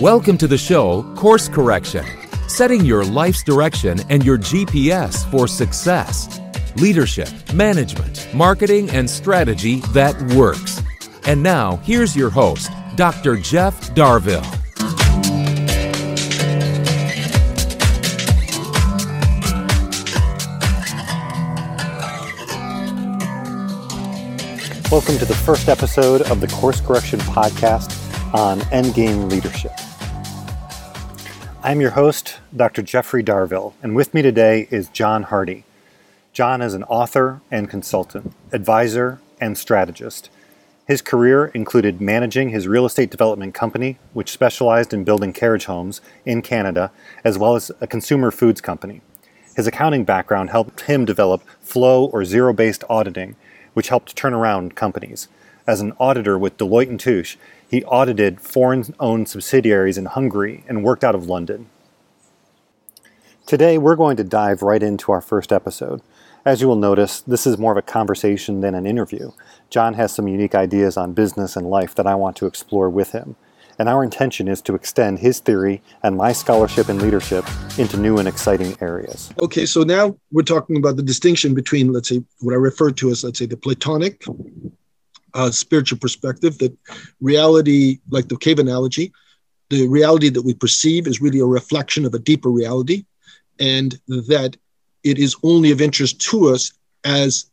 Welcome to the show, Course Correction, setting your life's direction and your GPS for success. Leadership, management, marketing, and strategy that works. And now, here's your host, Dr. Jeff Darville. Welcome to the first episode of the Course Correction Podcast on Endgame Leadership. I'm your host, Dr. Jeffrey Darville, and with me today is John Hardy. John is an author and consultant, advisor, and strategist. His career included managing his real estate development company, which specialized in building carriage homes in Canada, as well as a consumer foods company. His accounting background helped him develop flow or zero based auditing which helped turn around companies. As an auditor with Deloitte & Touche, he audited foreign-owned subsidiaries in Hungary and worked out of London. Today, we're going to dive right into our first episode. As you will notice, this is more of a conversation than an interview. John has some unique ideas on business and life that I want to explore with him and our intention is to extend his theory and my scholarship and leadership into new and exciting areas. Okay, so now we're talking about the distinction between, let's say, what I refer to as, let's say, the Platonic uh, spiritual perspective, that reality, like the cave analogy, the reality that we perceive is really a reflection of a deeper reality, and that it is only of interest to us as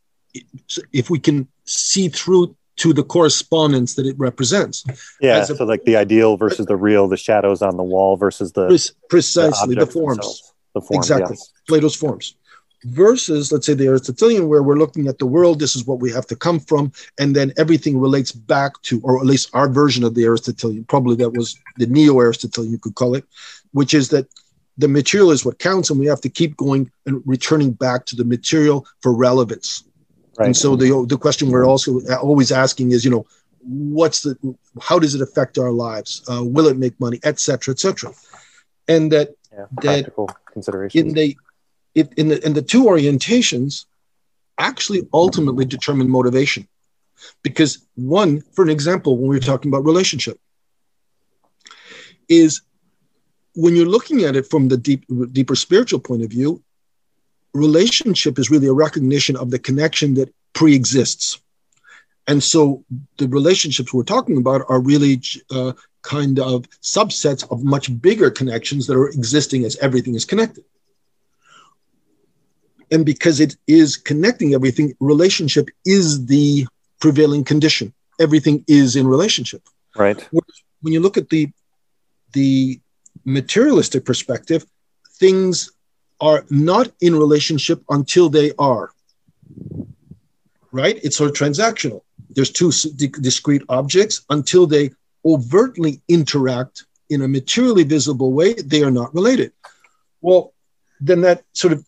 if we can see through to the correspondence that it represents. Yeah, a, so like the ideal versus the real, the shadows on the wall versus the precisely the, the forms. The forms, exactly. Plato's forms. Versus, let's say, the Aristotelian, where we're looking at the world, this is what we have to come from, and then everything relates back to, or at least our version of the Aristotelian, probably that was the neo Aristotelian, you could call it, which is that the material is what counts, and we have to keep going and returning back to the material for relevance Right. And so the the question we're also always asking is, you know, what's the how does it affect our lives? Uh, will it make money, etc cetera, et cetera? And that yeah, practical that considerations in the if in the in the two orientations actually ultimately determine motivation. Because one, for an example, when we we're talking about relationship, is when you're looking at it from the deep, deeper spiritual point of view, relationship is really a recognition of the connection that pre-exists and so the relationships we're talking about are really uh, kind of subsets of much bigger connections that are existing as everything is connected and because it is connecting everything relationship is the prevailing condition everything is in relationship right when you look at the the materialistic perspective things are not in relationship until they are. Right? It's sort of transactional. There's two discrete objects until they overtly interact in a materially visible way, they are not related. Well, then that sort of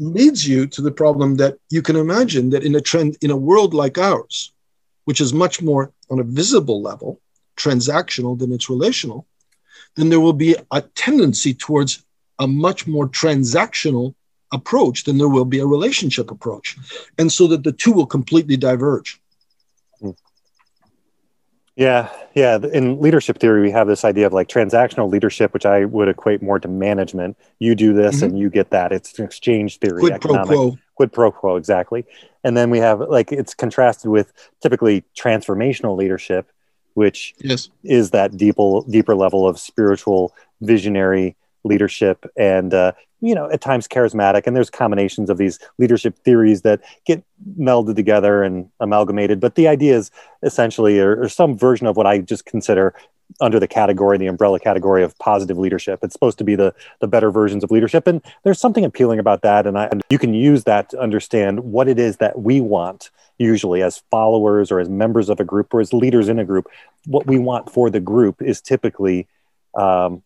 leads you to the problem that you can imagine that in a trend in a world like ours, which is much more on a visible level, transactional than it's relational, then there will be a tendency towards a much more transactional approach than there will be a relationship approach. And so that the two will completely diverge. Yeah, yeah. In leadership theory, we have this idea of like transactional leadership, which I would equate more to management. You do this mm-hmm. and you get that. It's an exchange theory. Quid economic, pro quo. Quid pro quo, exactly. And then we have like it's contrasted with typically transformational leadership, which yes. is that deeper deeper level of spiritual visionary leadership and uh, you know at times charismatic. And there's combinations of these leadership theories that get melded together and amalgamated. But the idea is essentially or, some version of what i just consider under the category the umbrella category of positive leadership. It's supposed to be the the better versions of leadership. And there's something appealing about that. And, I, and you can use that to understand what it is that we want usually as followers or as members of a group or as leaders in a group. What we want for the group is typically um,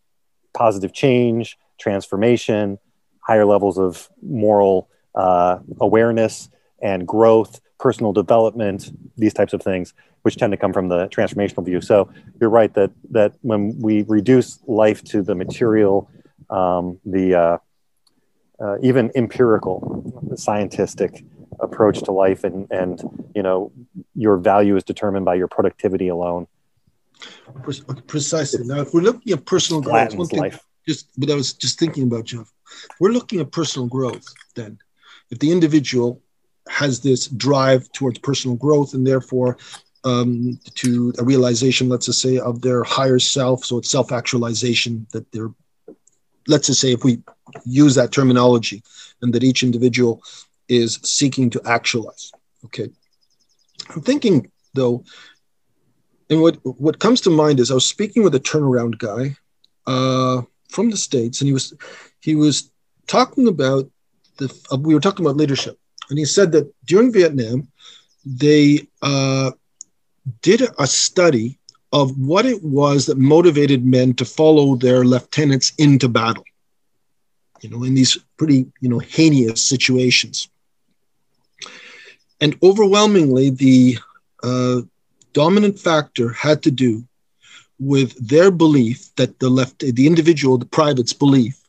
positive change, transformation, higher levels of moral uh, awareness and growth, personal development, these types of things, which tend to come from the transformational view. So you're right that that when we reduce life to the material, um, the uh, uh, even empirical, the scientific approach to life, and and you know your value is determined by your productivity alone. Precisely. Now, if we're looking at personal growth, one thing, life. just but I was just thinking about, Jeff, we're looking at personal growth. Then, if the individual has this drive towards personal growth and therefore um, to a realization, let's just say, of their higher self, so it's self-actualization that they're, let's just say, if we use that terminology, and that each individual is seeking to actualize. Okay, I'm thinking though and what what comes to mind is I was speaking with a turnaround guy uh, from the states, and he was he was talking about the uh, we were talking about leadership, and he said that during Vietnam they uh, did a study of what it was that motivated men to follow their lieutenants into battle. You know, in these pretty you know heinous situations, and overwhelmingly the uh, dominant factor had to do with their belief that the left, the individual, the private's belief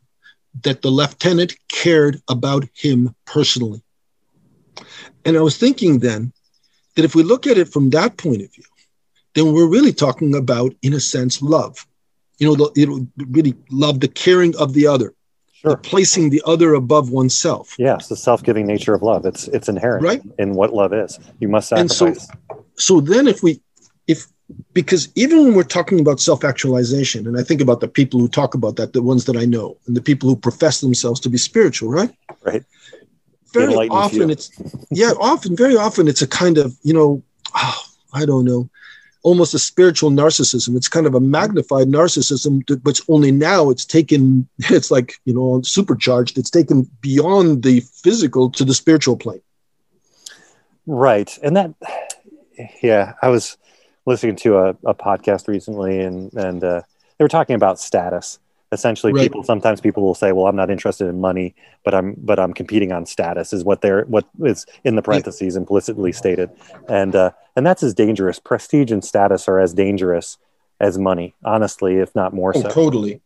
that the lieutenant cared about him personally. And I was thinking then that if we look at it from that point of view, then we're really talking about, in a sense, love. You know, the, know really love the caring of the other, sure. the placing the other above oneself. Yes, the self-giving nature of love. It's it's inherent right? in what love is. You must sacrifice. And so, so then if we if because even when we're talking about self-actualization and i think about the people who talk about that the ones that i know and the people who profess themselves to be spiritual right right very often you. it's yeah often very often it's a kind of you know oh, i don't know almost a spiritual narcissism. It's kind of a magnified narcissism but only now it's taken it's like you know supercharged. It's taken beyond the physical to the spiritual plane. Right. And that yeah, I was listening to a, a podcast recently, and and uh, they were talking about status. Essentially, right. people sometimes people will say, "Well, I'm not interested in money, but I'm but I'm competing on status." Is what they're what is in the parentheses implicitly stated, and uh, and that's as dangerous. Prestige and status are as dangerous as money, honestly, if not more oh, so. Totally.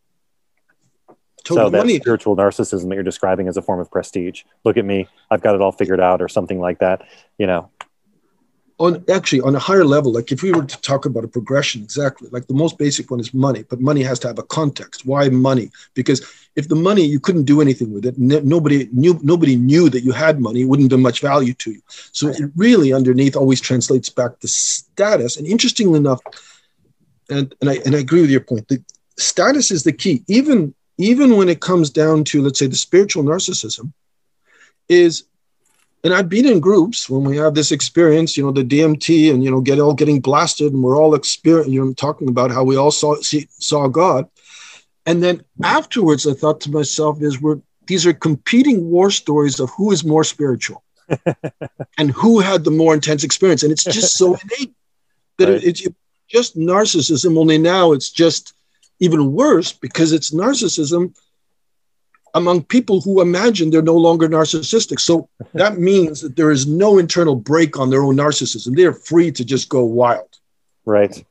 Totally. So that money. spiritual narcissism that you're describing as a form of prestige. Look at me, I've got it all figured out, or something like that. You know, on actually on a higher level like if we were to talk about a progression exactly like the most basic one is money but money has to have a context. Why money? Because if the money you couldn't do anything with it nobody knew nobody knew that you had money it wouldn't have much value to you. So it really underneath always translates back to status and interestingly enough and, and I and I agree with your point the status is the key. Even even when it comes down to let's say the spiritual narcissism is and I've been in groups when we have this experience, you know, the DMT and, you know, get all getting blasted and we're all experiencing, you know, talking about how we all saw, see, saw God. And then afterwards, I thought to myself is we're, these are competing war stories of who is more spiritual and who had the more intense experience. And it's just so innate that right. it, it's just narcissism. Only now it's just even worse because it's narcissism among people who imagine they're no longer narcissistic. So that means that there is no internal break on their own narcissism. They're free to just go wild. Right.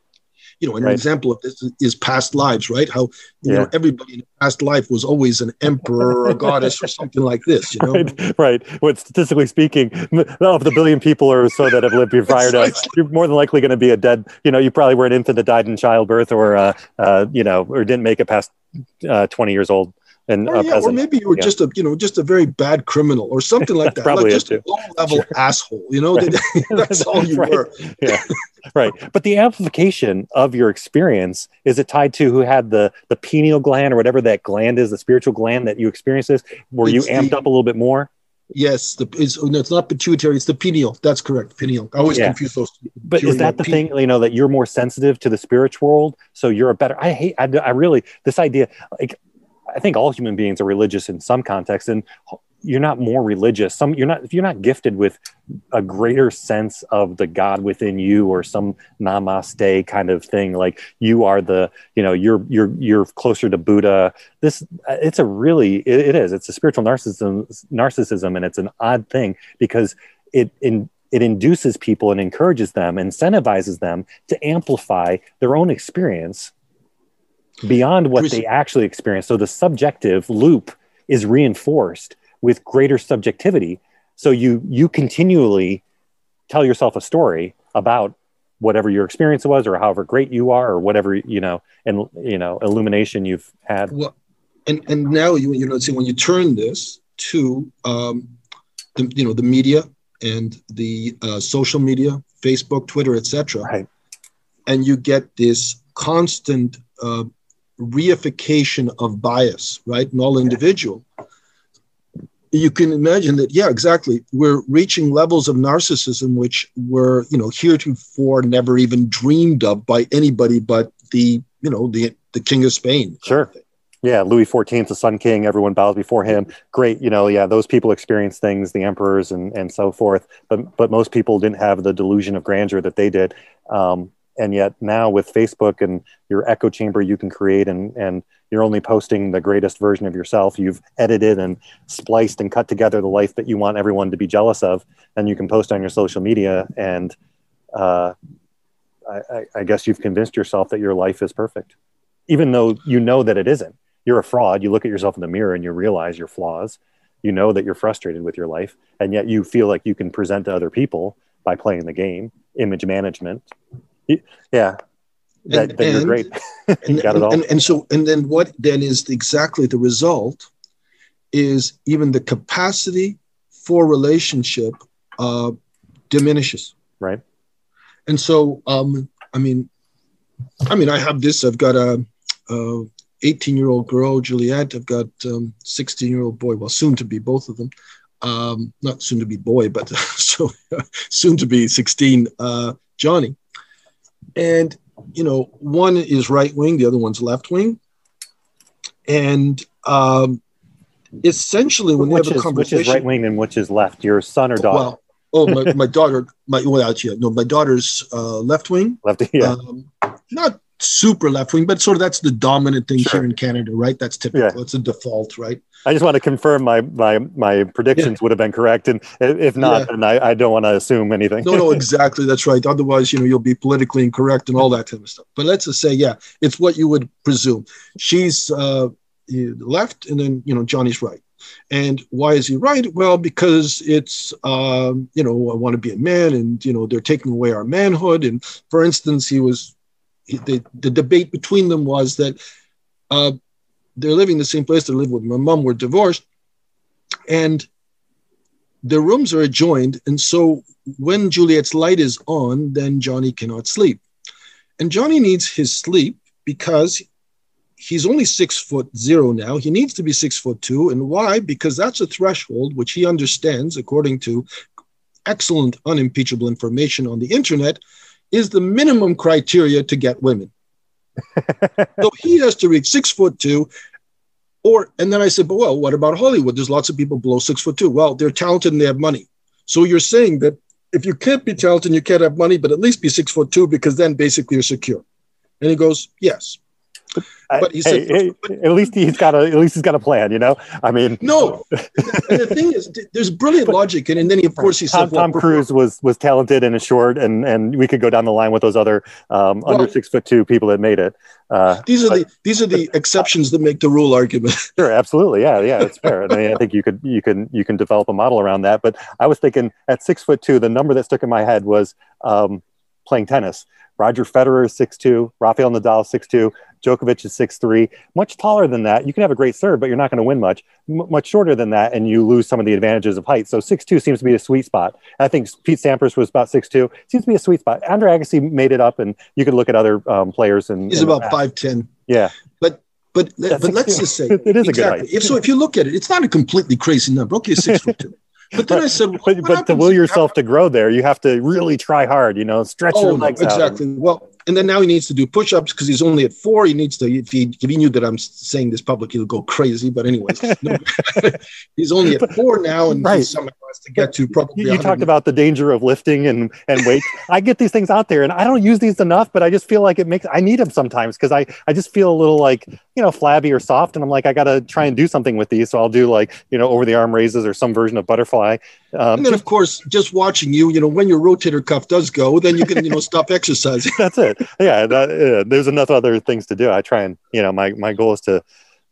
You know, an right. example of this is past lives, right? How you yeah. know everybody in past life was always an emperor or a goddess or something like this. You know, right? right. What statistically speaking, of the billion people or so that have lived prior to you're more than likely going to be a dead. You know, you probably were an infant that died in childbirth, or uh, uh, you know, or didn't make it past uh, 20 years old and or, yeah, or maybe you were yeah. just a you know just a very bad criminal or something like that Probably like just a low level asshole you know right. that's all you right. were yeah right but the amplification of your experience is it tied to who had the the pineal gland or whatever that gland is the spiritual gland that you experience this were it's you amped the, up a little bit more Yes, the, it's, no, it's not pituitary; it's the pineal. That's correct, pineal. I always yeah. confuse those. Two. But is that the pineal. thing? You know that you're more sensitive to the spiritual world, so you're a better. I hate. I, I really this idea. Like I think all human beings are religious in some context, and you're not more religious. Some you're not if you're not gifted with a greater sense of the God within you or some namaste kind of thing. Like you are the you know you're you're you're closer to Buddha. This it's a really it, it is it's a spiritual narcissism narcissism, and it's an odd thing because it in it induces people and encourages them, incentivizes them to amplify their own experience beyond what they actually experience. So the subjective loop is reinforced with greater subjectivity. So you you continually tell yourself a story about whatever your experience was or however great you are or whatever you know and you know illumination you've had well and and now you you know see when you turn this to um the, you know the media and the uh, social media facebook twitter etc right and you get this constant uh, reification of bias right? In all individual. You can imagine that yeah exactly. We're reaching levels of narcissism which were you know heretofore never even dreamed of by anybody but the you know the the king of spain. Sure. Yeah louis xiv the sun king everyone bows before him. Great you know yeah those people experience things the emperors and and so forth but but most people didn't have the delusion of grandeur that they did. Um, and yet now with facebook and your echo chamber you can create and and you're only posting the greatest version of yourself you've edited and spliced and cut together the life that you want everyone to be jealous of and you can post on your social media and uh, I, I guess you've convinced yourself that your life is perfect. Even though you know that it isn't. You're a fraud. You look at yourself in the mirror and you realize your flaws. You know that you're frustrated with your life. And yet you feel like you can present to other people by playing the game. Image management yeah. That, and, you're great. You got it all. And, and so and then what then is exactly the result is even the capacity for relationship uh, diminishes. Right. And so um i mean i mean i have this. I've got a, a 18 year old girl juliet. I've got um 16 year old boy. Well soon to be both of them. Um not soon to be boy but so soon to be 16 uh johnny and you know one is right wing the other one's left wing. And um, essentially when which we have is, a conversation which is right wing and which is left? Your son or daughter? Well, oh my, my daughter my well actually no my daughter's uh, left wing. Left yeah. Um, not super left wing but sort of that's the dominant thing sure. here in canada right that's typical yeah. it's a default right I just want to confirm my my my predictions yeah. would have been correct, and if not, yeah. then I, I don't want to assume anything. no, no, exactly. That's right. Otherwise, you know, you'll be politically incorrect and all that kind of stuff. But let's just say, yeah, it's what you would presume. She's uh, left, and then you know Johnny's right. And why is he right? Well, because it's um, you know I want to be a man, and you know they're taking away our manhood. And for instance, he was the the debate between them was that. Uh, they're living in the same place they live with my mom were divorced and their rooms are adjoined and so when juliet's light is on then johnny cannot sleep. And johnny needs his sleep because he's only six foot zero now. He needs to be six foot two. And why? Because that's a threshold which he understands according to excellent unimpeachable information on the internet is the minimum criteria to get women so he has to reach six foot two. Or and then I said, but well, what about Hollywood? There's lots of people below six foot two. Well, they're talented and they have money. So you're saying that if you can't be talented, you can't have money, but at least be six foot two because then basically you're secure. And he goes, yes. But he said, hey, hey, at least he's got a at least he's got a plan, you know. I mean, no. and the thing is, there's brilliant logic, and, and then he, of course he Tom, said, Tom Cruise was was talented and assured, and and we could go down the line with those other um, well, under six foot two people that made it. Uh, these are but, the these are the exceptions that make the rule argument. Sure, absolutely, yeah, yeah, it's fair. I mean, I think you could you can you can develop a model around that. But I was thinking at six foot two, the number that stuck in my head was um, playing tennis. Roger Federer is 6'2, Rafael Nadal is 6'2, Djokovic is 6'3. Much taller than that. You can have a great serve, but you're not going to win much. M- much shorter than that, and you lose some of the advantages of height. So 6'2 seems to be a sweet spot. I think Pete Sampras was about 6'2. Seems to be a sweet spot. Andre Agassi made it up, and you can look at other um, players. and He's about 5'10. Yeah. But but but let's just say it is exactly. a good height. If so, if you look at it, it's not a completely crazy number. Okay, six foot two. But then but, I said, but, but to will yourself to grow there, you have to really try hard. You know, stretch oh, your legs exactly. out. Well, and then now he needs to do push-ups because he's only at four. He needs to. If he if he knew that I'm saying this public, he'll go crazy. But anyways, no, he's only at four now, and right. somehow has to get to probably. You, you talked about the danger of lifting and and weight. I get these things out there, and I don't use these enough, but I just feel like it makes. I need them sometimes because I I just feel a little like you know flabby or soft, and I'm like I got to try and do something with these. So I'll do like you know over the arm raises or some version of butterfly. Um, and then of course, just watching you, you know, when your rotator cuff does go, then you can you know stop exercising. That's it yeah, that, yeah, there's enough other things to do. I try and you know my my goal is to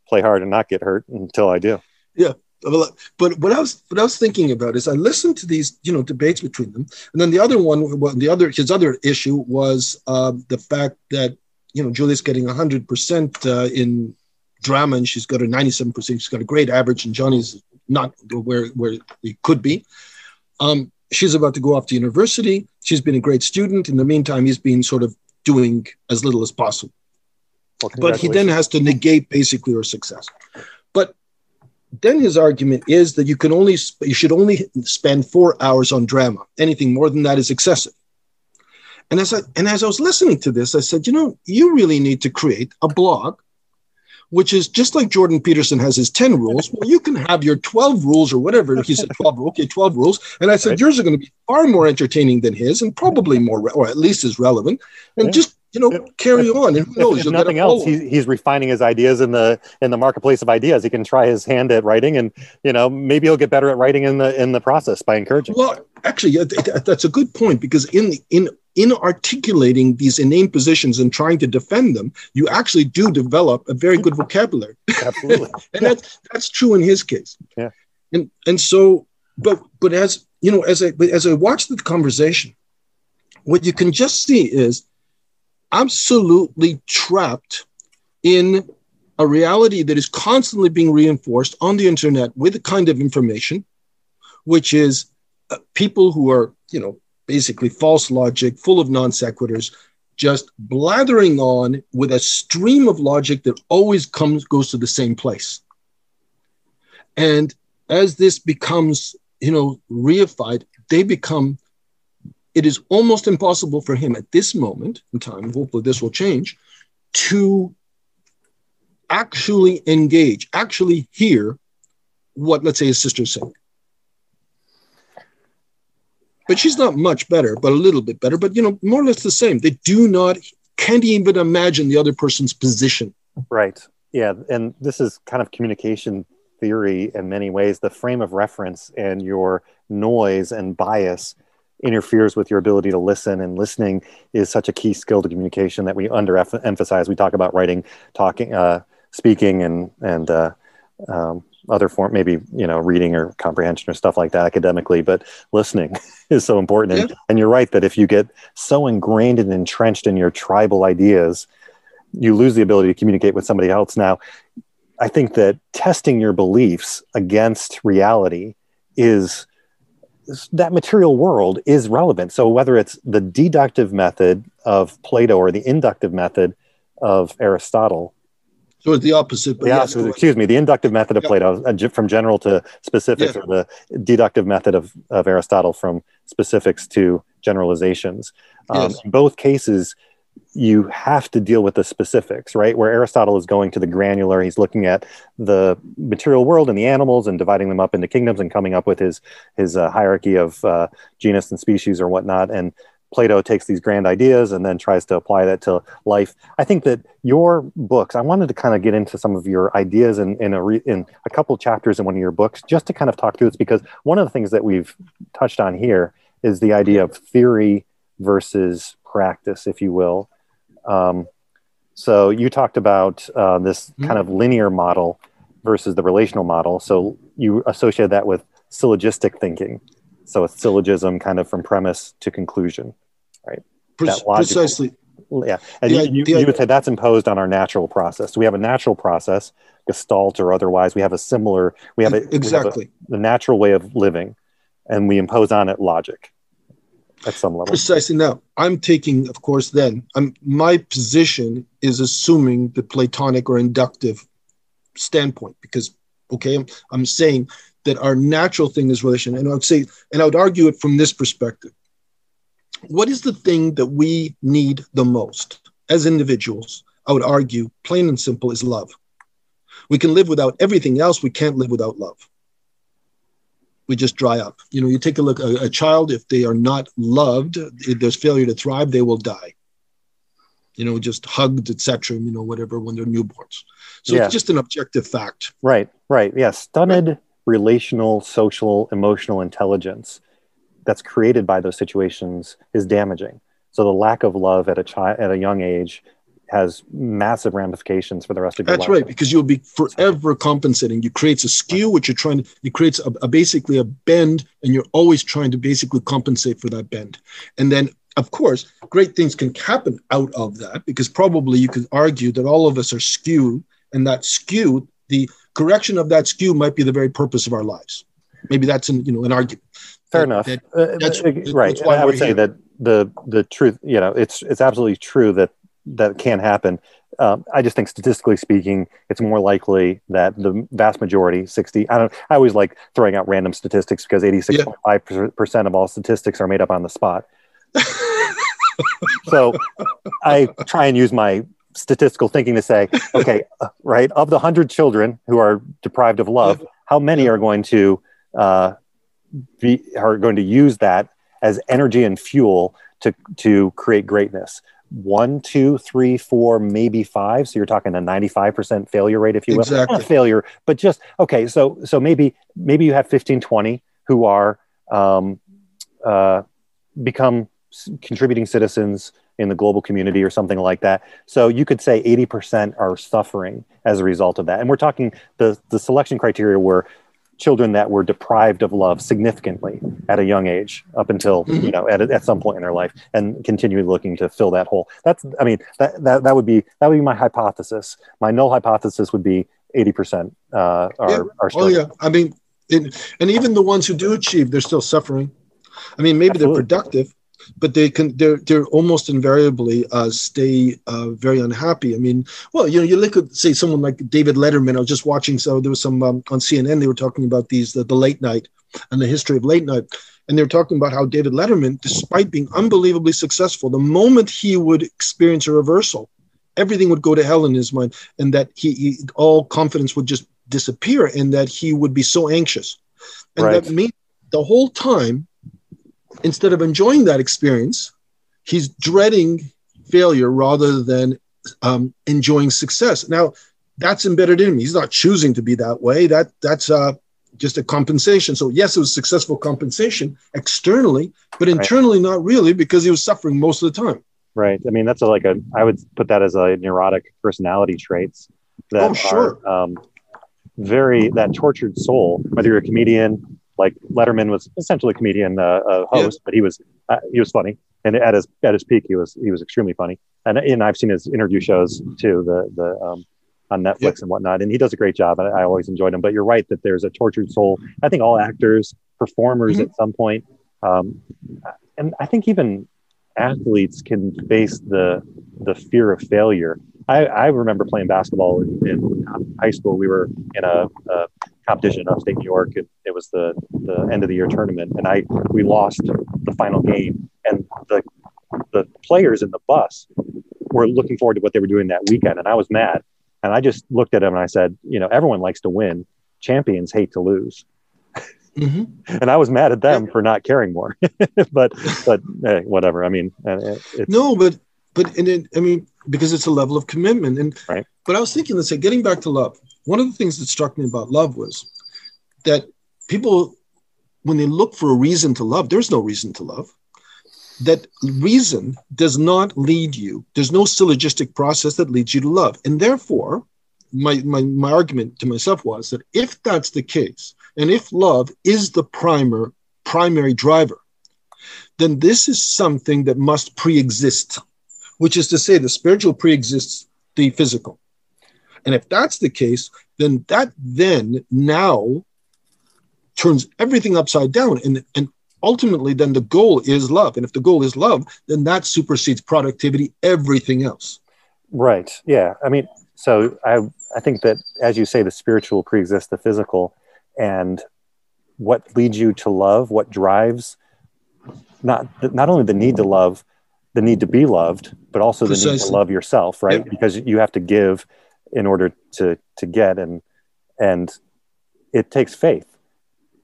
play hard and not get hurt until I do. Yeah. but what I was what I was thinking about is I listened to these you know debates between them, and then the other one, well, the other his other issue was uh, the fact that you know Julia's getting hundred uh, percent in drama and she's got a ninety seven percent. She's got a great average, and Johnny's not where where he could be. Um, she's about to go off to university. She's been a great student. In the meantime, he's been sort of doing as little as possible. Well, but he then has to negate basically her success. But then his argument is that you can only you should only spend four hours on drama. Anything more than that is excessive. And as I and as I was listening to this, I said, you know, you really need to create a blog which is just like Jordan Peterson has his 10 rules. Well, you can have your 12 rules or whatever. He said 12, okay, 12 rules. And I said, right. yours are going to be far more entertaining than his and probably more, or at least as relevant. And yeah. just, you know, carry on. And who knows? If, if nothing else, he's, he's refining his ideas in the, in the marketplace of ideas. He can try his hand at writing and, you know, maybe he'll get better at writing in the, in the process by encouraging. Well, actually, that's a good point because in, in in articulating these inane positions and trying to defend them, you actually do develop a very good vocabulary. Absolutely. and that's that's true in his case. Yeah. And and so, but but as you know, as I as I watch the conversation, what you can just see is absolutely trapped in a reality that is constantly being reinforced on the internet with a kind of information, which is uh, people who are, you know, basically false logic, full of non sequiturs, just blathering on with a stream of logic that always comes goes to the same place. And as this becomes, you know, reified, they become. It is almost impossible for him at this moment in time. Hopefully, this will change to actually engage, actually hear what, let's say, his sister's saying but she's not much better, but a little bit better, but you know, more or less the same. They do not can't even imagine the other person's position. Right. Yeah, and this is kind of communication theory in many ways. The frame of reference and your noise and bias interferes with your ability to listen and listening is such a key skill to communication that we underemphasize we talk about writing talking uh, speaking and and uh, um, other form, maybe you know, reading or comprehension or stuff like that academically, but listening is so important. And, and you're right that if you get so ingrained and entrenched in your tribal ideas, you lose the ability to communicate with somebody else. Now, I think that testing your beliefs against reality is that material world is relevant. So whether it's the deductive method of Plato or the inductive method of Aristotle, so it's the opposite. But yes, excuse me, the inductive method of Plato uh, from general to specifics, or the deductive method of, of Aristotle from specifics to generalizations. Um, yes. In both cases, you have to deal with the specifics, right? Where Aristotle is going to the granular, he's looking at the material world and the animals and dividing them up into kingdoms and coming up with his his uh, hierarchy of uh, genus and species or whatnot. And Plato takes these grand ideas and then tries to apply that to life. I think that your books, I wanted to kind of get into some of your ideas in, in, a, re, in a couple chapters in one of your books, just to kind of talk through this, because one of the things that we've touched on here is the idea of theory versus practice, if you will. Um, so you talked about uh, this mm-hmm. kind of linear model versus the relational model. So you associate that with syllogistic thinking. So a syllogism kind of from premise to conclusion, right? Pre- precisely. Yeah. And the, you, the, you, would say that's imposed on our natural process. So we have a natural process, gestalt or otherwise. We have a similar, we have a, exactly have a, the natural way of living, and we impose on it logic at some level. Precisely. Now, I'm taking, of course, then I'm, my position is assuming the Platonic or inductive standpoint because, okay, I'm, I'm saying that our natural thing is relation. And I would say, and I would argue it from this perspective. What is the thing that we need the most as individuals? I would argue, plain and simple, is love. We can live without everything else. We can't live without love. We just dry up. You know, you take a look, a, a child, if they are not loved, if there's failure to thrive, they will die. You know, just hugged, etc. You know, whatever when they're newborns. So yeah. it's just an objective fact. Right, right. Yeah, stunted right relational, social, emotional intelligence that's created by those situations is damaging. So the lack of love at a child at a young age has massive ramifications for the rest of your That's life. That's right, because you'll be forever compensating. You creates a skew, which you're trying to. It creates a, a basically a bend, and you're always trying to basically compensate for that bend. And then, of course, great things can happen out of that, because probably you could argue that all of us are skewed, and that skew, the correction of that skew, might be the very purpose of our lives. Maybe that's an you know an argument. Fair That- enough. that- Uh, that's- uh, that's right. why I would say here. that the the truth, you know, it's it's absolutely true that that can happen. Um, I just think statistically speaking, it's more likely that the vast majority, sixty. I don't. I always like throwing out random statistics because eighty six point five percent of all statistics are made up on the spot. So I try and use my statistical thinking to say, okay, uh, right, of the hundred children who are deprived of love, how many are going to uh, be are going to use that as energy and fuel to to create greatness? One, two, three, four, maybe five. So you're talking a 95% failure rate, if you will. Exactly. Failure, but just okay. So so maybe maybe you have 15, 20 who are um, uh, become contributing citizens in the global community or something like that. So you could say 80% are suffering as a result of that. And we're talking the, the selection criteria were children that were deprived of love significantly at a young age up until you know at, at some point in their life and continue looking to fill that hole that's i mean that, that that would be that would be my hypothesis my null hypothesis would be 80% uh, are, Yeah. are still Oh yeah, I mean, it, and even the ones who do achieve, they're still suffering. I mean, maybe Absolutely. they're productive, but they can they're they're almost invariably uh, stay uh, very unhappy. I mean, well, you know, you look at say someone like David Letterman. I was just watching, so there was some um, on CNN. They were talking about these the, the late night and the history of late night, and they were talking about how David Letterman, despite being unbelievably successful, the moment he would experience a reversal, everything would go to hell in his mind, and that he, he all confidence would just disappear, and that he would be so anxious, and Right. that means the whole time instead of enjoying that experience, he's dreading failure rather than um, enjoying success. Now, that's embedded in him. He's not choosing to be that way. That that's uh, just a compensation. So yes, it was successful compensation externally, but internally not really because he was suffering most of the time. Right. I mean, that's a, like a, I would put that as a neurotic personality traits that Oh, sure. are um, very, that tortured soul, whether you're a comedian, like Letterman was essentially a comedian, uh, a host, but he was, uh, he was funny. And at his, at his peak, he was, he was extremely funny. And, and I've seen his interview shows too, the, the, um, on Netflix Yeah. and whatnot. And he does a great job. I, I always enjoyed him, but you're right that there's a tortured soul. I think all actors, performers Mhm. at some point, um, and I think even athletes can face the the fear of failure. I, I remember playing basketball in, in high school. We were in a, a competition in upstate New York. and it was the the end of the year tournament, and I we lost the final game. And the the players in the bus were looking forward to what they were doing that weekend, and I was mad. And I just looked at them and I said, you know, everyone likes to win. Champions hate to lose Mhm. and I was mad at them for not caring more. but but eh, whatever. I mean, No, but but and it, I mean because it's a level of commitment. And Right. but I was thinking, let's say, getting back to love. One of the things that struck me about love was that people, when they look for a reason to love, there's no reason to love. That reason does not lead you. There's no syllogistic process that leads you to love, and therefore, my my my argument to myself was that if that's the case, and if love is the primer primary driver, then this is something that must pre-exist which is to say the spiritual pre-exists the physical and if that's the case then that then now turns everything upside down and and ultimately then the goal is love and if the goal is love then that supersedes productivity everything else right. Yeah. I mean, so I I think that as you say, the spiritual preexists the physical, and what leads you to love, what drives not not only the need to love, the need to be loved, but also the need to love yourself, right? Yeah. Because you have to give in order to to get, and and it takes faith.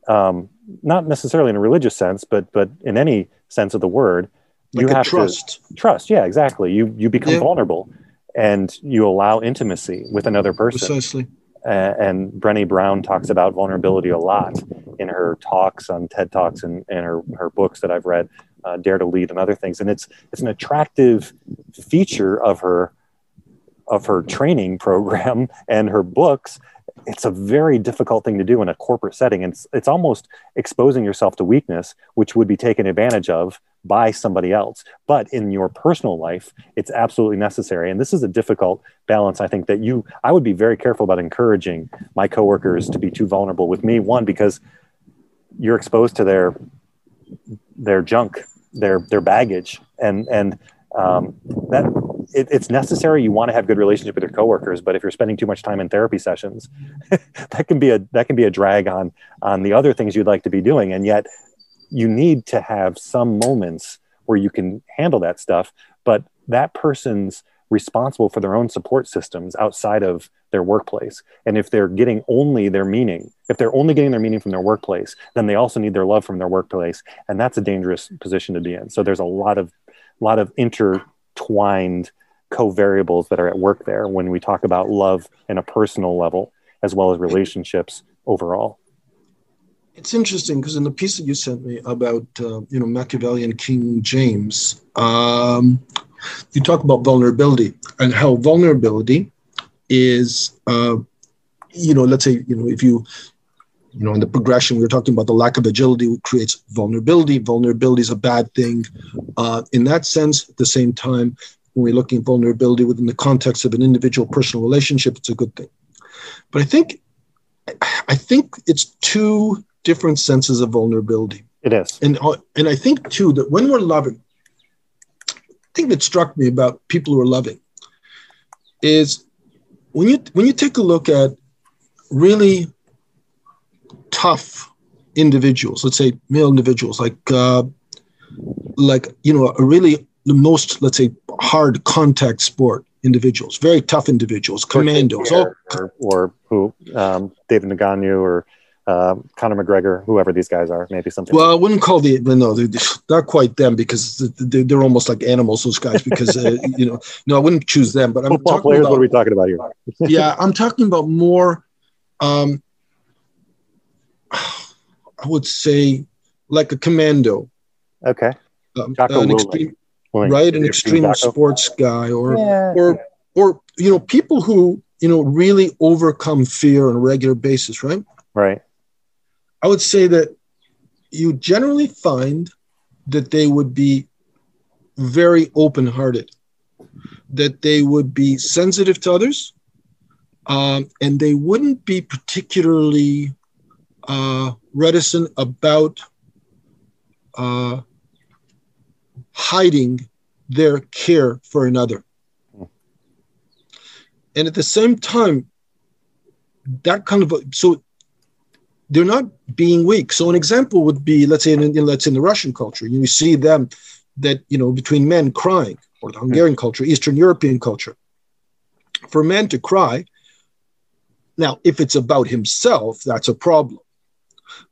Um, not necessarily in a religious sense, but but in any sense of the word, like you have trust to trust. Trust, yeah, exactly. You you become Yeah. vulnerable, and you allow intimacy with another person. precisely Uh, and Brené Brown talks about vulnerability a lot in her talks on TED Talks and, and her, her books that I've read, uh, Dare to Lead and other things. And it's it's an attractive feature of her of her training program and her books it's a very difficult thing to do in a corporate setting. And it's, it's almost exposing yourself to weakness which would be taken advantage of by somebody else. But in your personal life it's absolutely necessary. And this is a difficult balance i think that you i would be very careful about encouraging my coworkers to be too vulnerable with me. One because you're exposed to their their junk their their baggage. And and um, that it, it's necessary. You want to have good relationship with your coworkers, but if you're spending too much time in therapy sessions, that can be a that can be a drag on on the other things you'd like to be doing. And yet, you need to have some moments where you can handle that stuff. But that person's responsible for their own support systems outside of their workplace. And if they're getting only their meaning, if they're only getting their meaning from their workplace, then they also need their love from their workplace. And that's a dangerous position to be in. So there's a lot of lot of intertwined co-variables that are at work there when we talk about love in a personal level as well as relationships overall. It's interesting because in the piece that you sent me about uh, you know machiavellian king james um, you talk about vulnerability and how vulnerability is uh, you know let's say you know if you you know in the progression we were talking about the lack of agility creates vulnerability. Vulnerability is a bad thing. Uh, in that sense at the same time when we're looking at vulnerability within the context of an individual personal relationship it's a good thing. But i think i think it's two different senses of vulnerability. It is. And and i think too that when we're loving thing that struck me about people who are loving is when you when you take a look at really tough individuals, let's say male individuals, like uh, like you know a really the most let's say hard contact sport individuals, very tough individuals, commandos, or, or, or who um, David Ngannou or uh, Conor McGregor, whoever these guys are, maybe something. Well, like I wouldn't call the no, they're not quite them because they're, they're almost like animals. Those guys, because uh, you know, no, I wouldn't choose them. But I'm Football talking players. about, what are we talking about here? yeah, I'm talking about more. Um, I would say like a commando. Okay. Um, an extreme, right, an extreme sports guy, or yeah. or or you know people who you know really overcome fear on a regular basis, right? Right. I would say that you generally find that they would be very open-hearted, that they would be sensitive to others, um, and they wouldn't be particularly uh, reticent about uh, hiding their care for another. And at the same time, that kind of so they're not being weak. So an example would be, let's say, in, in let's say in the Russian culture, you see them that you know between men crying, or the Hungarian culture, Eastern European culture. For men to cry, now if it's about himself, that's a problem.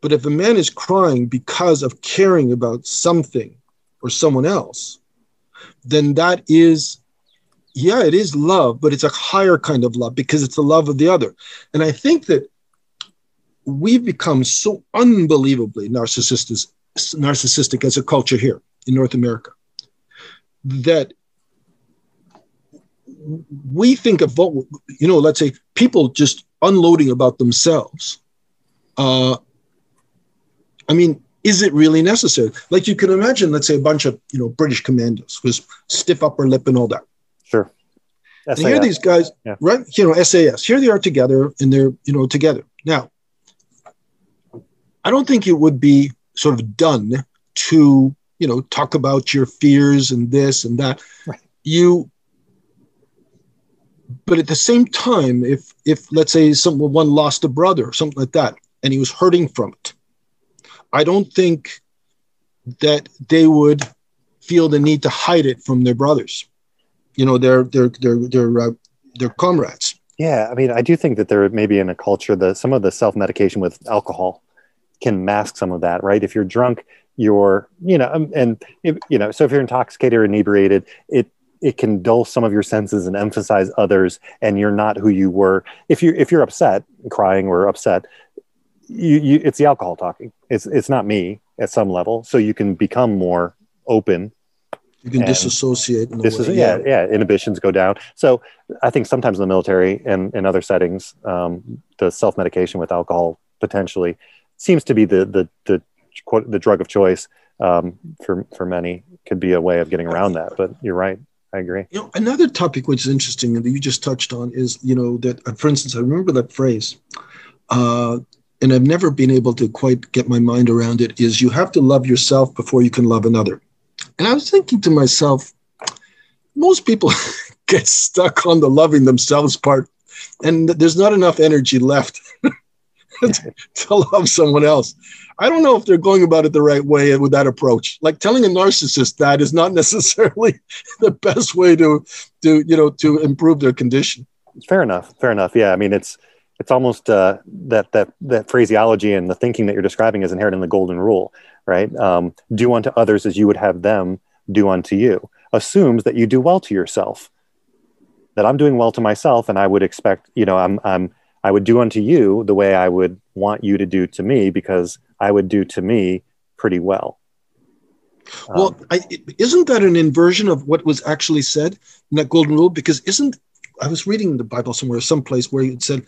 But if a man is crying because of caring about something or someone else, then that is, yeah, it is love, but it's a higher kind of love because it's the love of the other. And I think that we've become so unbelievably narcissistic, narcissistic as a culture here in North America that we think of, you know, let's say people just unloading about themselves uh, I mean, is it really necessary? Like you can imagine, let's say a bunch of you know British commandos with stiff upper lip and all that. Sure. SAS. And here these guys, yeah. right? You know, SAS. Here they are together, and they're you know together. Now, I don't think it would be sort of done to you know talk about your fears and this and that. Right. You but at the same time if if let's say someone lost a brother or something like that and he was hurting from it I don't think that they would feel the need to hide it from their brothers, you know, their their their their uh, their comrades. Yeah, I mean, I do think that there may be in a culture that some of the self medication with alcohol can mask some of that, right? If you're drunk, you're, you know, um, and if, you know, so if you're intoxicated or inebriated, it it can dull some of your senses and emphasize others, and you're not who you were. If you if you're upset, crying or upset, you, you it's the alcohol talking. It's it's not me at some level. So you can become more open You can disassociate. This is yeah, yeah. inhibitions go down. So i think sometimes in the military and in other settings um, the self-medication with alcohol potentially seems to be the the the, quote, the drug of choice um, for for many could be a way of getting around that. But you're right. I agree. You know, another topic which is interesting and that you just touched on is, you know, that uh, for instance, I remember that phrase, uh, and I've never been able to quite get my mind around it. Is you have to love yourself before you can love another. And I was thinking to myself, most people get stuck on the loving themselves part, and there's not enough energy left to love someone else. I don't know if they're going about it the right way with that approach. Like telling a narcissist that is not necessarily the best way to to you know to improve their condition. fair enough fair enough yeah i mean it's it's almost uh, that that that phraseology and the thinking that you're describing is inherent in the golden rule right? Um, do unto others as you would have them do unto you. Assumes that you do well to yourself. That i'm doing well to myself and i would expect you know i'm i'm i would do unto you the way i would want you to do to me because i would do to me pretty well. Um, Well, I, isn't that an inversion of what was actually said in that golden rule? Because isn't I was reading the Bible somewhere, someplace where it said,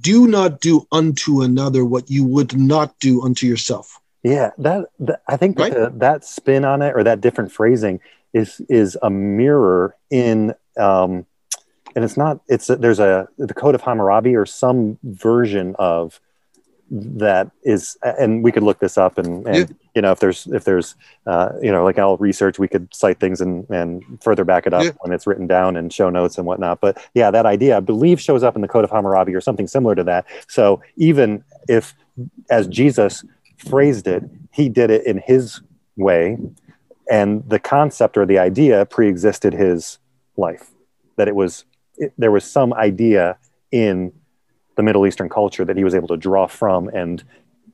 "Do not do unto another what you would not do unto yourself." Yeah, that, that I think Right? that, that spin on it or that different phrasing is is a mirror in um, and it's not it's there's a the code of Hammurabi or some version of that is and we could look this up and, and Yeah. you know if there's if there's uh, you know like I'll research we could cite things and and further back it up Yeah. when it's written down and show notes and whatnot but yeah that idea I believe shows up in the code of Hammurabi or something similar to that so even if as Jesus phrased it, he did it in his way, and the concept or the idea pre-existed his life. That it was it, there was some idea in the Middle Eastern culture that he was able to draw from and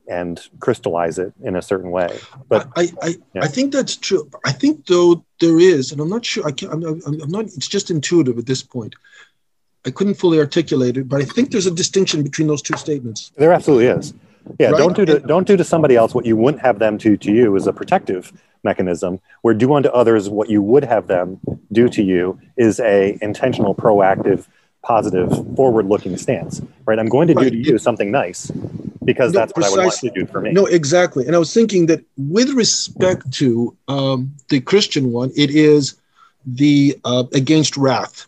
and crystallize it in a certain way. But I, I, Yeah. I think that's true. I think though there is, and I'm not sure. I can't. I'm, I'm, I'm not. It's just intuitive at this point. I couldn't fully articulate it, but I think there's a distinction between those two statements. there absolutely is. Yeah, Right. don't do to don't do to somebody else what you wouldn't have them to to you is a protective mechanism. Where do unto others what you would have them do to you is a intentional, proactive, positive, forward-looking stance. Right? I'm going to do to you something nice because No, that's what I would precisely. to do for me. No, exactly. And I was thinking that with respect to um, the Christian one, it is the uh, against wrath.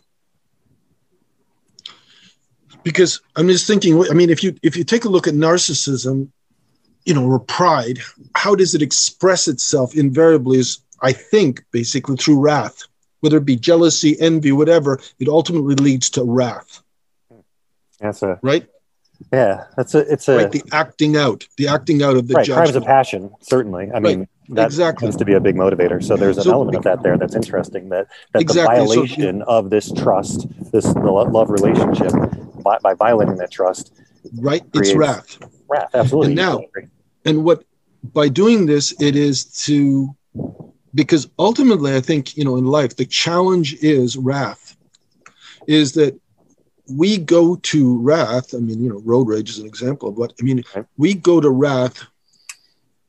Because I'm just thinking. I mean, if you if you take a look at narcissism, you know, or pride, how does it express itself? Invariably, is I think basically through wrath, whether it be jealousy, envy, whatever. It ultimately leads to wrath, That's a right? yeah. That's a it's a right. The acting out, the acting out of the right crimes of passion. Certainly, I mean that Exactly. tends to be a big motivator. So there's an So- element of that there that's interesting. That that Exactly. the So- violation of this trust, this the love relationship, by, by violating that trust, right? It's wrath. wrath. Absolutely. And now- and what by doing this it is to because ultimately i think you know in life the challenge is wrath is that we go to wrath. I mean you know road rage is an example of what i mean we go to wrath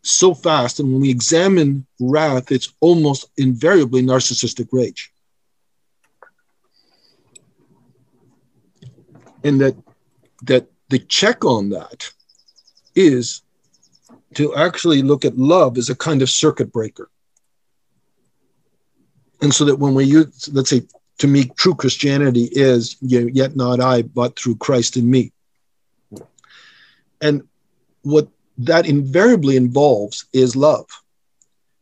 so fast and when we examine wrath it's almost invariably narcissistic rage. And that that the check on that is to actually look at love as a kind of circuit breaker. And so that when we use, let's say, to me, true Christianity is yet not I, but through Christ in me. And what that invariably involves is love.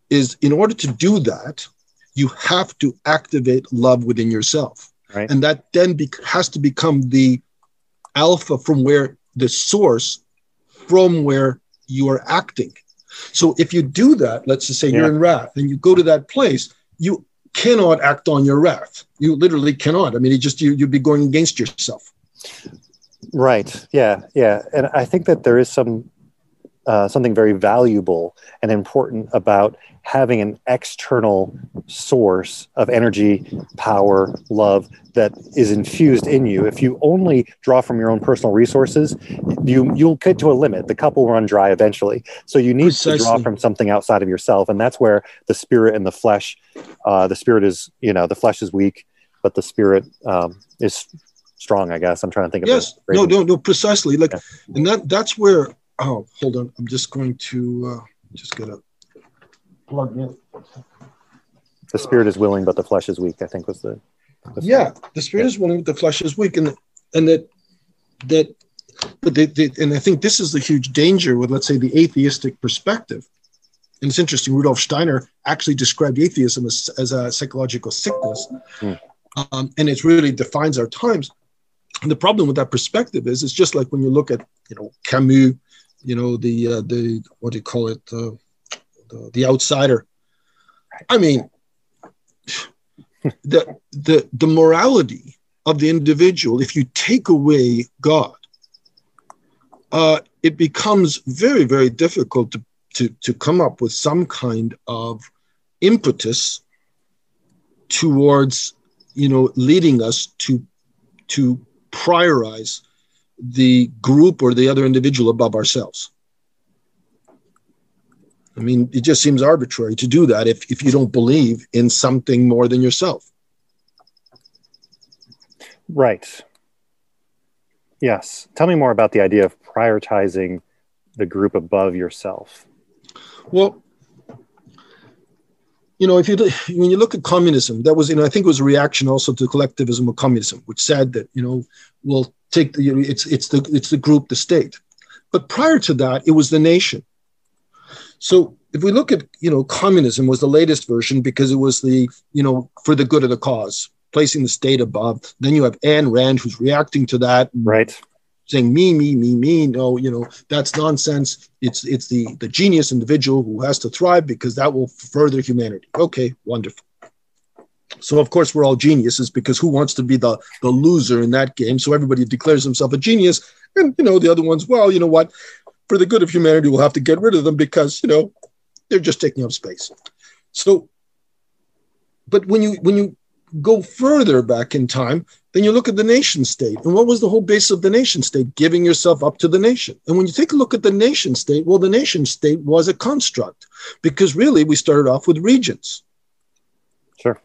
Is in order to do that, you have to activate love within yourself. Right. And that then be- has to become the alpha from where the source from where you are acting. So if you do that, let's just say Yeah. you're in wrath and you go to that place, you cannot act on your wrath. You literally cannot. I mean, it just you you'd be going against yourself. Right. Yeah. Yeah. And I think that there is some uh, something very valuable and important about having an external source of energy, power, love that is infused in you. If you only draw from your own personal resources, you you'll get to a limit. The cup will run dry eventually. So you need Precisely. to draw from something outside of yourself, and that's where the spirit and the flesh. Uh, the spirit is, you know, the flesh is weak, but the spirit um, is strong. I guess I'm trying to think of. Yes, no, no, no, precisely. Like, yeah. and that that's where oh, hold on. I'm just going to uh, just get a plug in. The spirit is willing, but the flesh is weak. I think was the. the yeah, the spirit yeah. is willing, but the flesh is weak, and and that that, but they, they, and I think this is the huge danger with let's say the atheistic perspective. And it's interesting. Rudolf Steiner actually described atheism as, as a psychological sickness, hmm. um, and it really defines our times. And the problem with that perspective is, it's just like when you look at you know Camus you know the uh, the what do you call it uh, the the outsider. I mean, the the the morality of the individual. If you take away God, uh, it becomes very very difficult to to to come up with some kind of impetus towards you know leading us to to priorize the group or the other individual above ourselves. I mean, it just seems arbitrary to do that if, if you don't believe in something more than yourself. Right. Yes. Tell me more about the idea of prioritizing the group above yourself. Well, you know, if you when you look at communism, that was, you know, I think it was a reaction also to collectivism of communism, which said that you know we'll take the it's it's the it's the group, the state. But prior to that, it was the nation. So if we look at you know communism was the latest version because it was the you know for the good of the cause, placing the state above. Then you have Ayn Rand who's reacting to that, right? Saying me, me, me, me. No, you know that's nonsense. It's it's the the genius individual who has to thrive because that will further humanity. Okay, wonderful. So of course we're all geniuses because who wants to be the the loser in that game? So everybody declares himself a genius, and you know the other ones. Well, you know what? For the good of humanity, we'll have to get rid of them because you know they're just taking up space. So, but when you when you go further back in time, then you look at the nation state. And what was the whole base of the nation state? Giving yourself up to the nation. And when you take a look at the nation state, well, the nation state was a construct because really we started off with regions Sure.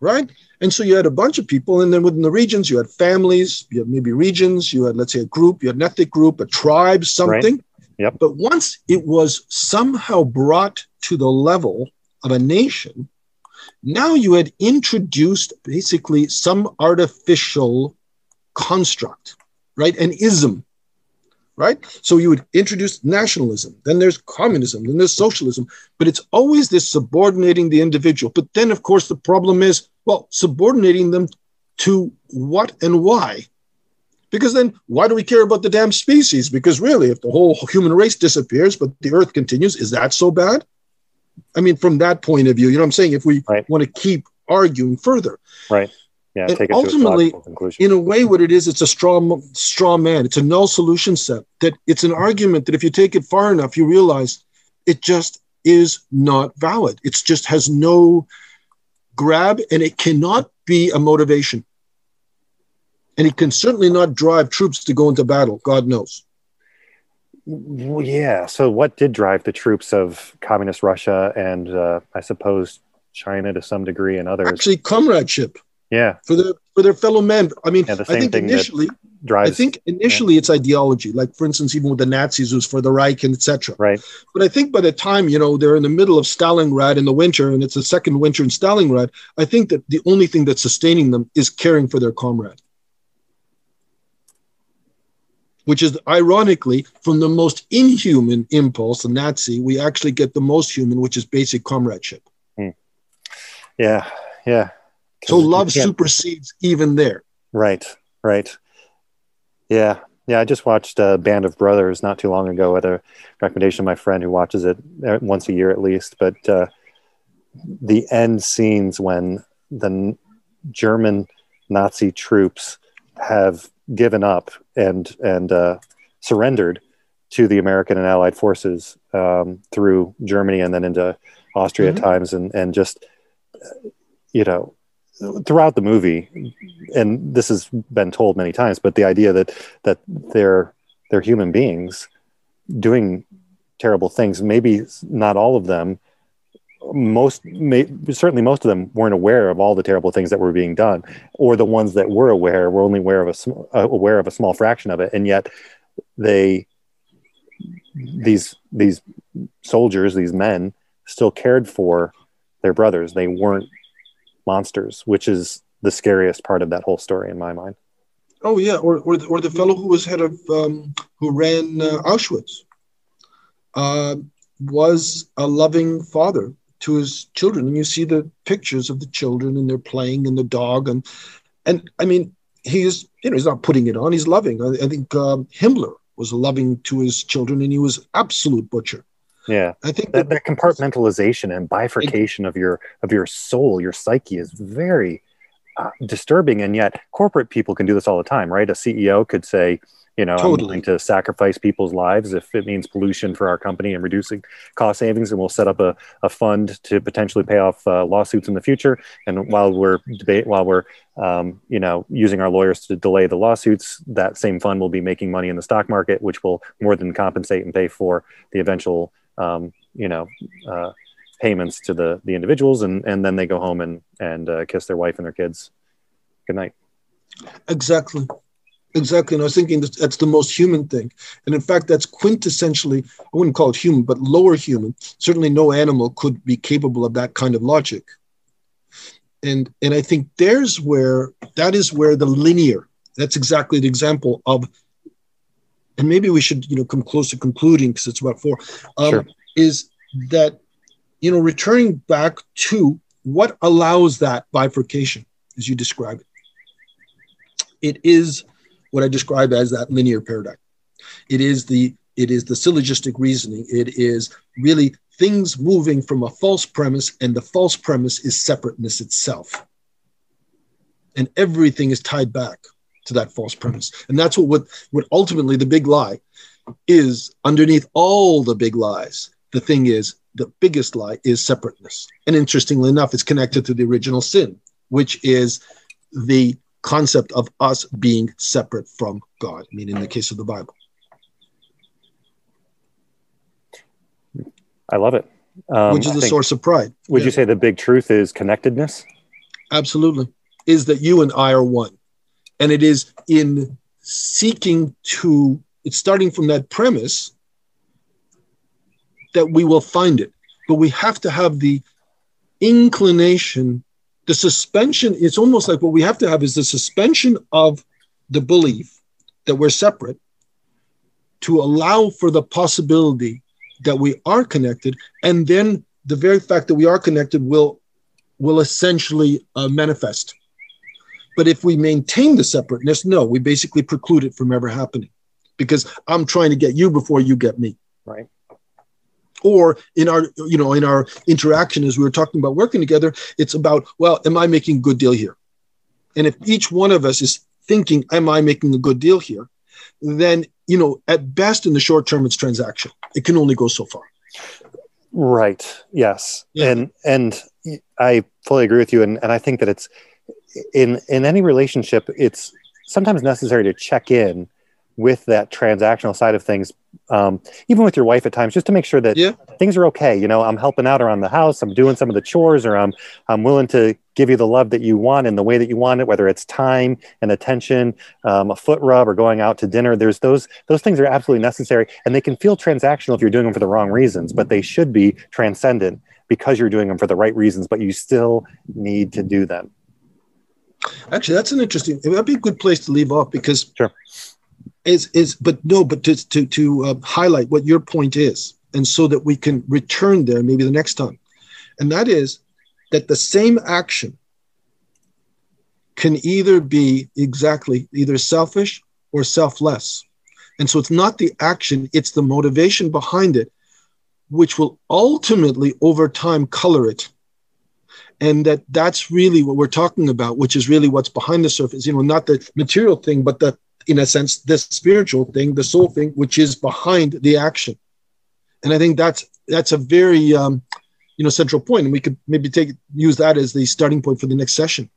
right? And so you had a bunch of people, and then within the regions, you had families, you had maybe regions, you had, let's say, a group, you had an ethnic group, a tribe, something. Right. Yep. But once it was somehow brought to the level of a nation, now you had introduced basically some artificial construct, right? An ism right? So you would introduce nationalism, then there's communism, then there's socialism, but it's always this subordinating the individual. But then, of course, the problem is well, subordinating them to what and why? Because then, why do we care about the damn species? Because really, if the whole human race disappears, but the earth continues, is that so bad? I mean, from that point of view, you know what I'm saying? If we right. want to keep arguing further. Right yeah, and ultimately, a in a way, what it is, it's a straw straw man. It's a null solution set. That it's an argument that if you take it far enough, you realize it just is not valid. It just has no grab, and it cannot be a motivation. And he can certainly not drive troops to go into battle. God knows. Well, yeah. So, what did drive the troops of communist Russia and uh, I suppose China to some degree and others? Actually, comradeship. Yeah. For their for their fellow men. I mean, yeah, I think initially drives, I think initially yeah. it's ideology. Like for instance, even with the Nazis, it was for the Reich and etc. Right. But I think by the time you know they're in the middle of Stalingrad in the winter, and it's the second winter in Stalingrad, I think that the only thing that's sustaining them is caring for their comrade. Which is ironically from the most inhuman impulse, the Nazi, we actually get the most human, which is basic comradeship. Hmm. Yeah, yeah. So love supersedes even there. Right, right. Yeah, yeah. I just watched a Band of Brothers not too long ago at a recommendation of my friend who watches it uh, once a year at least. But uh, the end scenes when the German Nazi troops have given up and and uh, surrendered to the American and Allied forces um, through Germany and then into Austria mm-hmm. at times, and and just you know throughout the movie, and this has been told many times, but the idea that that they're they're human beings doing terrible things. Maybe not all of them. Most, certainly, most of them weren't aware of all the terrible things that were being done, or the ones that were aware were only aware of a uh, aware of a small fraction of it, and yet they these these soldiers, these men, still cared for their brothers. They weren't monsters, which is the scariest part of that whole story in my mind. Oh yeah, or or the, or the fellow who was head of um, who ran uh, Auschwitz uh, was a loving father to his children, and you see the pictures of the children and they're playing and the dog and and I mean he's you know he's not putting it on, he's loving. I, I think um, Himmler was loving to his children, and he was absolute butcher. Yeah, I think that, that, that compartmentalization and bifurcation it, of your of your soul, your psyche, is very uh, disturbing. And yet, corporate people can do this all the time, right? A CEO could say, you know, totally. I'm willing to sacrifice people's lives if it means pollution for our company and reducing cost savings, and we'll set up a, a fund to potentially pay off uh, lawsuits in the future. And while we're debate, while we're um, you know using our lawyers to delay the lawsuits, that same fund will be making money in the stock market, which will more than compensate and pay for the eventual um, you know. Uh, payments to the the individuals and and then they go home and and uh, kiss their wife and their kids good night exactly Exactly. And I was thinking that that's the most human thing. And in fact, that's quintessentially, I wouldn't call it human, but lower human. Certainly no animal could be capable of that kind of logic. And, and I think there's where, that is where the linear, that's exactly the example of, and maybe we should, you know, come close to concluding because it's about four, um, sure. is that, you know, returning back to what allows that bifurcation as you describe it. It is what I describe as that linear paradigm. It is the it is the syllogistic reasoning. It is really things moving from a false premise, and the false premise is separateness itself. And everything is tied back to that false premise. And that's what, what, what ultimately the big lie is underneath all the big lies. The thing is, the biggest lie is separateness. And interestingly enough, it's connected to the original sin, which is the concept of us being separate from God, I mean, in the case of the Bible. I love it. Um, Which is the source of pride. Would yeah. you say the big truth is connectedness? Absolutely. Is that you and I are one. And it is in seeking to, it's starting from that premise that we will find it. But we have to have the inclination the suspension it's almost like what we have to have is the suspension of the belief that we're separate to allow for the possibility that we are connected. And then the very fact that we are connected will will essentially uh, manifest. But if we maintain the separateness no we basically preclude it from ever happening. Because i'm trying to get you before you get me. Right or in our you know in our interaction as we were talking about working together it's about well am i making a good deal here? And if each one of us is thinking am i making a good deal here? Then you know at best in the short term it's transaction. It can only go so far. Right. Yes. Yeah. and and i fully agree with you. And, and i think that it's in in any relationship it's sometimes necessary to check in with that transactional side of things um, even with your wife at times just to make sure that yeah. things are okay you know i'm helping out around the house i'm doing some of the chores or i'm i'm willing to give you the love that you want in the way that you want it whether it's time and attention um, a foot rub or going out to dinner. There's those those things are absolutely necessary and they can feel transactional if you're doing them for the wrong reasons but they should be transcendent because you're doing them for the right reasons but you still need to do them. Actually that's an interesting That'd be a good place to leave off because sure is is but no but to to to uh, highlight what your point is and so that we can return there maybe the next time. And that is that the same action can either be exactly either selfish or selfless. And so it's not the action it's the motivation behind it which will ultimately over time color it. And that that's really what we're talking about which is really what's behind the surface you know not the material thing but the in a sense, the spiritual thing, the soul thing, which is behind the action. And I think that's that's a very um, you know central point, and we could maybe take use that as the starting point for the next session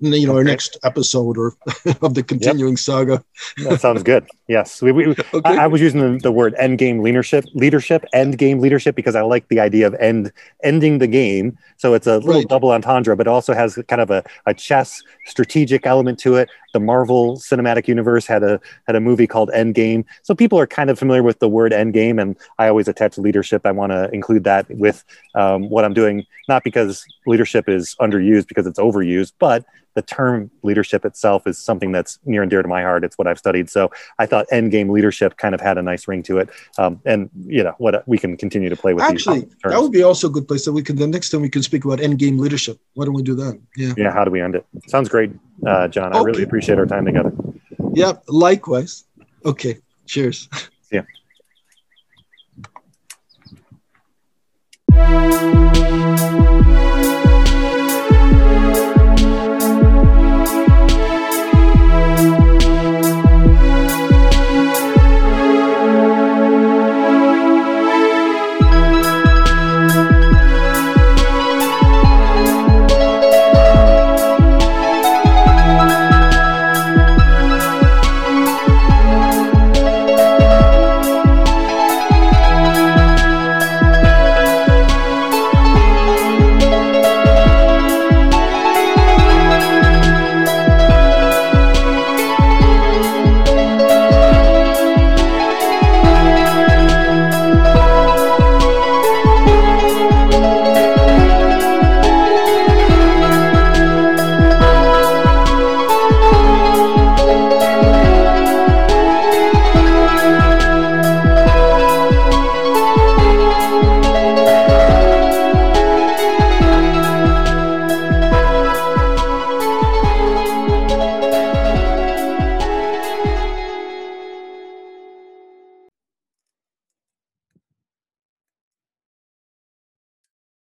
you know okay. our next episode or of the continuing yep. saga that sounds good yes we, we okay. I, I, was using the, the, word end game leadership leadership end game leadership because i like the idea of end ending the game so it's a little right. double entendre but also has kind of a, a chess strategic element to it the marvel cinematic universe had a had a movie called endgame so people are kind of familiar with the word endgame and i always attach leadership i want to include that with um, what i'm doing not because leadership is underused because it's overused but the term leadership itself is something that's near and dear to my heart. It's what I've studied. So I thought end game leadership kind of had a nice ring to it. Um, and you know what we can continue to play with. Actually, that would be also a good place that we can. The next time we can speak about end game leadership. Why don't we do that? Yeah. Yeah. How do we end it? Sounds great, uh, John. Okay. I really appreciate our time together. Yeah. Likewise. Okay. Cheers. Yeah.